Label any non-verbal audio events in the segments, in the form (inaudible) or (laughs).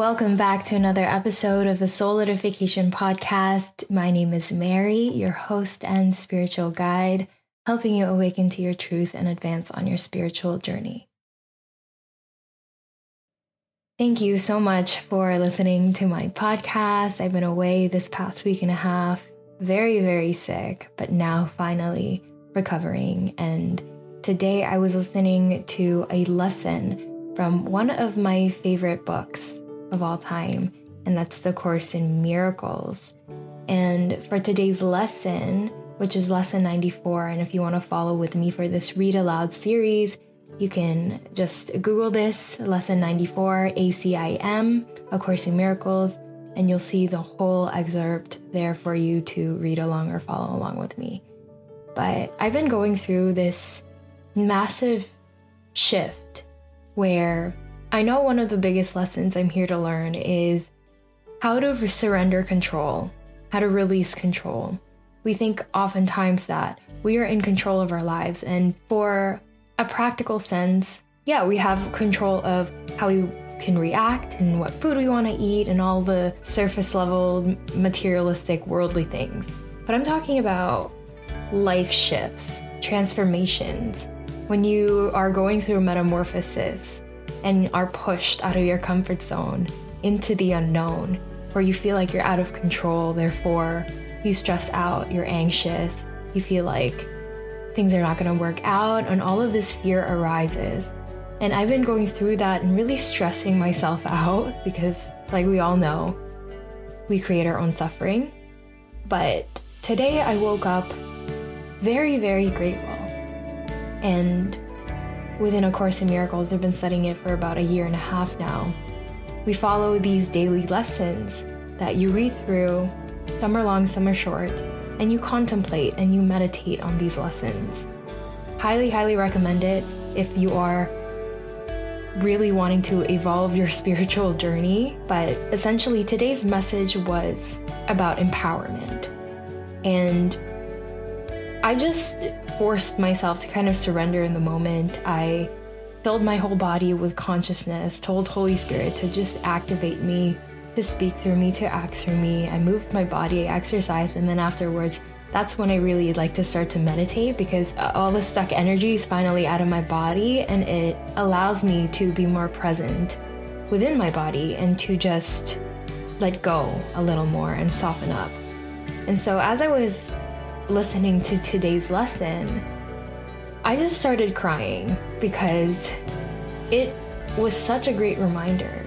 Welcome back to another episode of the Soulidification Podcast. My name is Mary, your host and spiritual guide, helping you awaken to your truth and advance on your spiritual journey. Thank you so much for listening to my podcast. I've been away this past week and a half, very, very sick, but now finally recovering. And today I was listening to a lesson from one of my favorite books of all time, and that's the Course in Miracles. And for today's lesson, which is lesson 94, and if you want to follow with me for this read aloud series, you can just Google this lesson 94 ACIM, A Course in Miracles, and you'll see the whole excerpt there for you to read along or follow along with me. But I've been going through this massive shift where I know one of the biggest lessons I'm here to learn is how to surrender control, how to release control. We think oftentimes that we are in control of our lives, and for a practical sense, yeah, we have control of how we can react and what food we want to eat and all the surface level, materialistic, worldly things. But I'm talking about life shifts, transformations, when you are going through metamorphosis and are pushed out of your comfort zone into the unknown, where you feel like you're out of control, therefore, you stress out, you're anxious, you feel like things are not going to work out, and all of this fear arises. And I've been going through that and really stressing myself (laughs) out because, like we all know, we create our own suffering. But today I woke up very, very grateful. And within A Course in Miracles. I've been studying it for about a year and a half now. We follow these daily lessons that you read through, some are long, some are short, and you contemplate and you meditate on these lessons. Highly, highly recommend it if you are really wanting to evolve your (laughs) spiritual journey. But essentially, today's message was about empowerment. And I just forced myself to kind of surrender in the moment. I filled my whole body with consciousness, told Holy Spirit to just activate me, to speak through me, to act through me. I moved my body, I exercised, and then afterwards, that's when I really like to start to meditate because all the stuck energy is finally out of my body and it allows me to be more present within my body and to just let go a little more and soften up. And so as I was listening to today's lesson, I just started crying because it was such a great reminder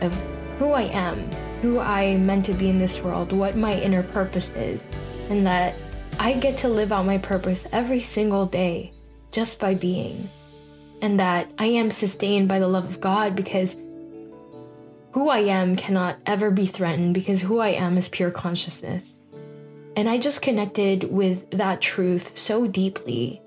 of who I am, who I meant to be in this world, what my inner purpose is, and that I get to live out my purpose every single day just by being. And that I am sustained by the love of God because who I am cannot ever be threatened because who I am is pure consciousness. And I just connected with that truth so deeply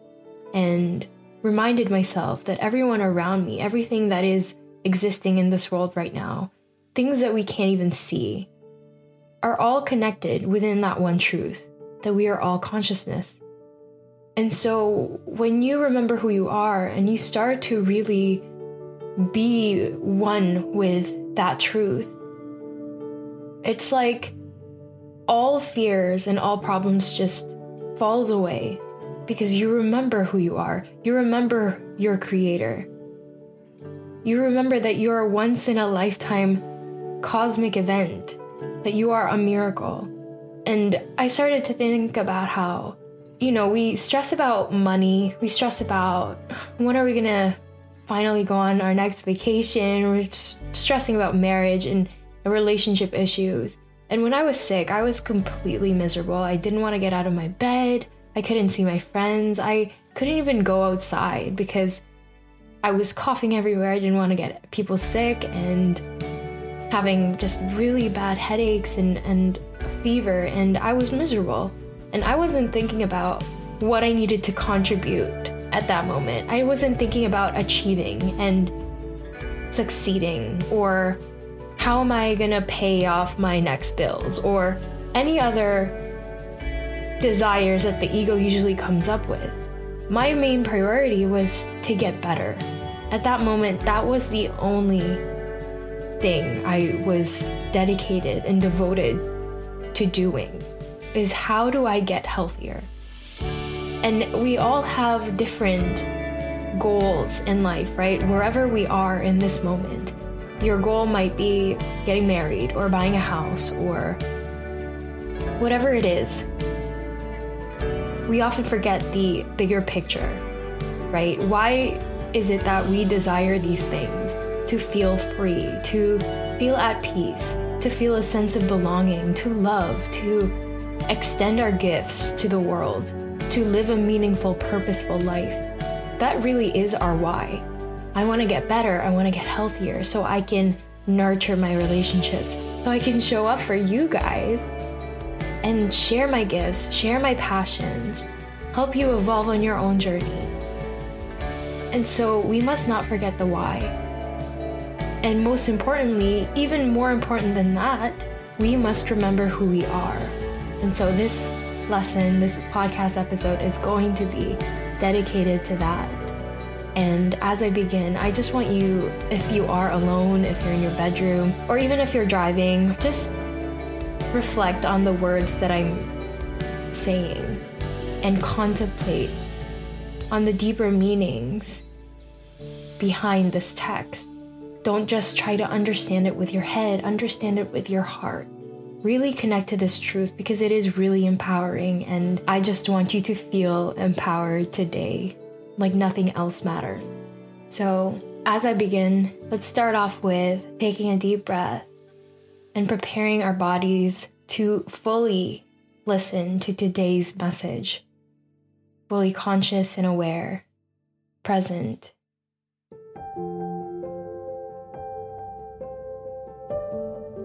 and reminded myself that everyone around me, everything that is existing in this world right now, things that we can't even see, are all connected within that one truth that we are all consciousness. And so when you remember who you are and you start to really be one with that truth, it's like all fears and all problems just falls away because you remember who you are. You remember your creator. You remember that you're a once in a lifetime cosmic event, that you are a miracle. And I started to think about how, you know, we stress about money, we stress about when are we gonna finally go on our next vacation, we're stressing about marriage and relationship issues. And when I was sick, I was completely miserable. I didn't want to get out of my bed. I couldn't see my friends. I couldn't even go outside because I was coughing everywhere. I didn't want to get people sick and having just really bad headaches and, and fever. And I was miserable. And I wasn't thinking about what I needed to contribute at that moment. I wasn't thinking about achieving and succeeding or how am I gonna pay off my next bills or any other desires that the ego usually comes up with. My main priority was to get better. At that moment, that was the only thing I was dedicated and devoted to doing is how do I get healthier? And we all have different goals in life, right? Wherever we are in this moment. Your goal might be getting married or buying a house or whatever it is. We often forget the bigger picture, right? Why is it that we desire these things? To feel free, to feel at peace, to feel a sense of belonging, to love, to extend our gifts to the world, to live a meaningful, purposeful life. That really is our why. I want to get better, I want to get healthier so I can nurture my relationships, so I can show up for you guys and share my gifts, share my passions, help you evolve on your own journey. And so we must not forget the why. And most importantly, even more important than that, we must remember who we are. And so this lesson, this podcast episode is going to be dedicated to that. And as I begin, I just want you, if you are alone, if you're in your bedroom, or even if you're driving, just reflect on the words that I'm saying and contemplate on the deeper meanings behind this text. Don't just try to understand it with your head, understand it with your heart. Really connect to this truth because it is really empowering, and I just want you to feel empowered today like nothing else matters. So, as I begin, let's start off with taking a deep breath and preparing our bodies to fully listen to today's message. Fully conscious and aware, present.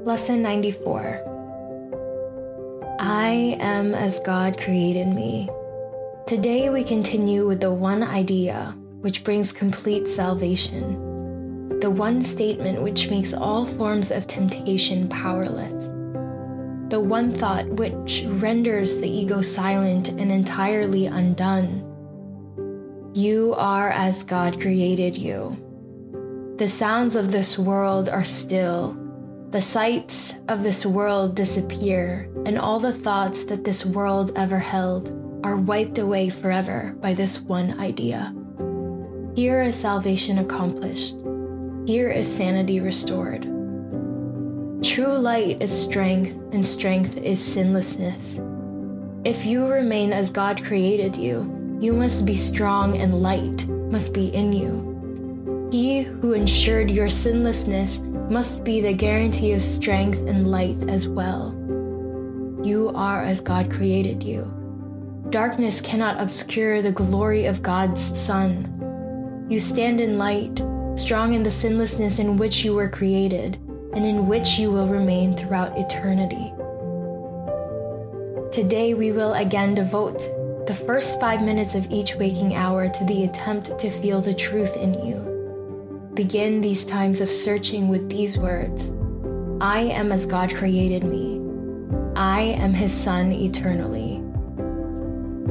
Lesson 94 I am as God created me. Today we continue with the one idea which brings complete salvation, the one statement which makes all forms of temptation powerless, the one thought which renders the ego silent and entirely undone. You are as God created you. The sounds of this world are still. The sights of this world disappear, and all the thoughts that this world ever held are wiped away forever by this one idea. Here is salvation accomplished. Here is sanity restored. True light is strength, and strength is sinlessness. If you remain as God created you, you must be strong, and light must be in you. He who ensured your sinlessness must be the guarantee of strength and light as well. You are as God created you. Darkness cannot obscure the glory of God's Son. You stand in light, strong in the sinlessness in which you were created, and in which you will remain throughout eternity. Today, we will again devote the first five minutes of each waking hour to the attempt to feel the truth in you. Begin these times of searching with these words I am as God created me. I am His Son eternally.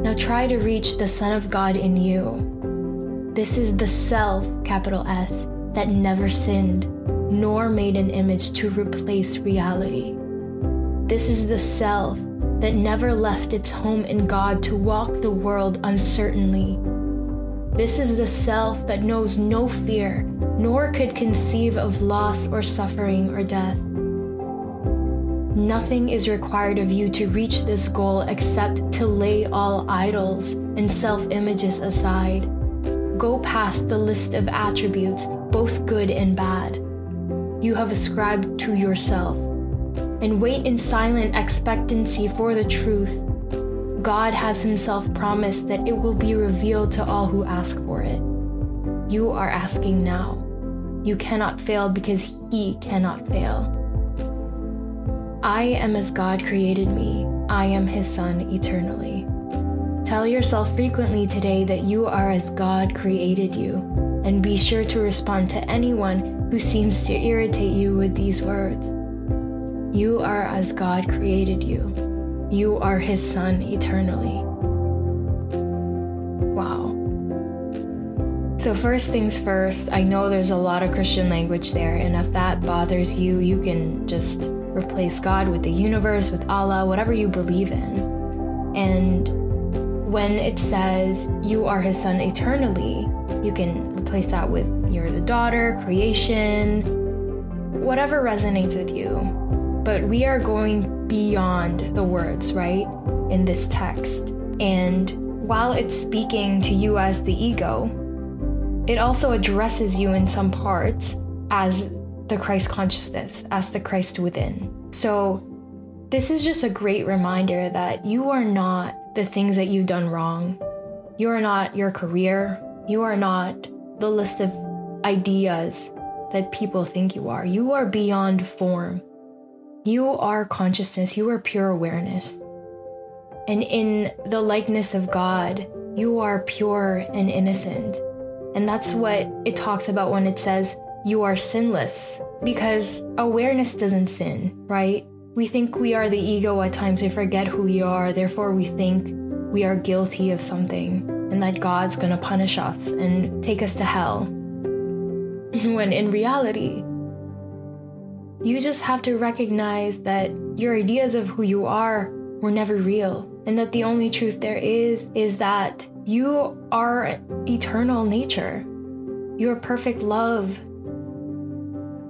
Now try to reach the Son of God in you. This is the self, capital S, that never sinned, nor made an image to replace reality. This is the self that never left its home in God to walk the world uncertainly. This is the self that knows no fear, nor could conceive of loss or suffering or death. Nothing is required of you to reach this goal except to lay all idols and self images aside. Go past the list of attributes, both good and bad, you have ascribed to yourself, and wait in silent expectancy for the truth. God has Himself promised that it will be revealed to all who ask for it. You are asking now. You cannot fail because He cannot fail. I am as God created me, I am His Son eternally. Tell yourself frequently today that you are as God created you, and be sure to respond to anyone who seems to irritate you with these words. You are as God created you. You are His Son eternally. Wow. So, first things first, I know there's a lot of Christian language there, and if that bothers you, you can just replace God with the universe, with Allah, whatever you believe in. And when it says you are his son eternally, you can replace that with you're the daughter, creation, whatever resonates with you. But we are going beyond the words, right, in this text. And while it's speaking to you as the ego, it also addresses you in some parts as the Christ consciousness, as the Christ within. So, this is just a great reminder that you are not the things that you've done wrong. You are not your career. You are not the list of ideas that people think you are. You are beyond form. You are consciousness. You are pure awareness. And in the likeness of God, you are pure and innocent. And that's what it talks about when it says you are sinless, because awareness doesn't sin, right? We think we are the ego at times, we forget who we are, therefore, we think we are guilty of something and that God's gonna punish us and take us to hell. (laughs) when in reality, you just have to recognize that your ideas of who you are were never real, and that the only truth there is is that you are eternal nature. You are perfect love.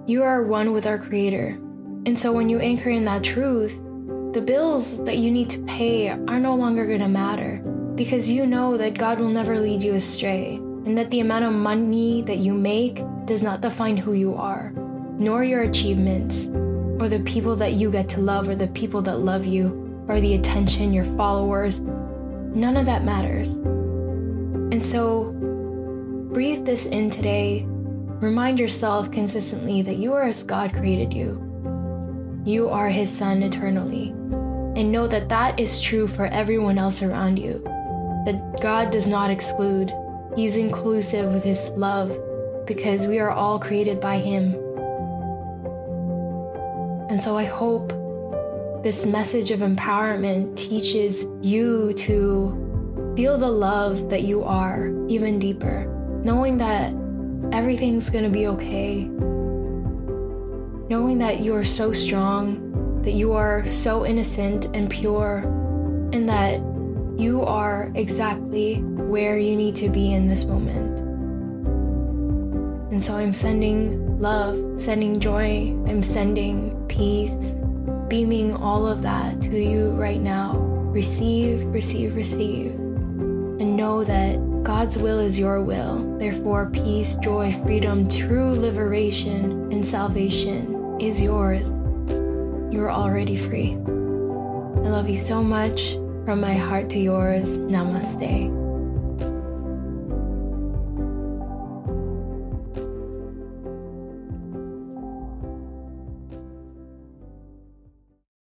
You are one with our Creator. And so when you anchor in that truth, the bills that you need to pay are no longer going to matter because you know that God will never lead you astray and that the amount of money that you make does not define who you are, nor your achievements, or the people that you get to love, or the people that love you, or the attention, your followers. None of that matters. And so, breathe this in today. Remind yourself consistently that you are as God created you. You are His Son eternally. And know that that is true for everyone else around you. That God does not exclude, He's inclusive with His love because we are all created by Him. And so I hope this message of empowerment teaches you to Feel the love that you are even deeper, knowing that everything's gonna be okay. Knowing that you are so strong, that you are so innocent and pure, and that you are exactly where you need to be in this moment. And so I'm sending love, sending joy, I'm sending peace, beaming all of that to you right now. Receive, receive, receive and know that God's will is your will. Therefore, peace, joy, freedom, true liberation, and salvation is yours. You're already free. I love you so much. From my heart to yours, namaste.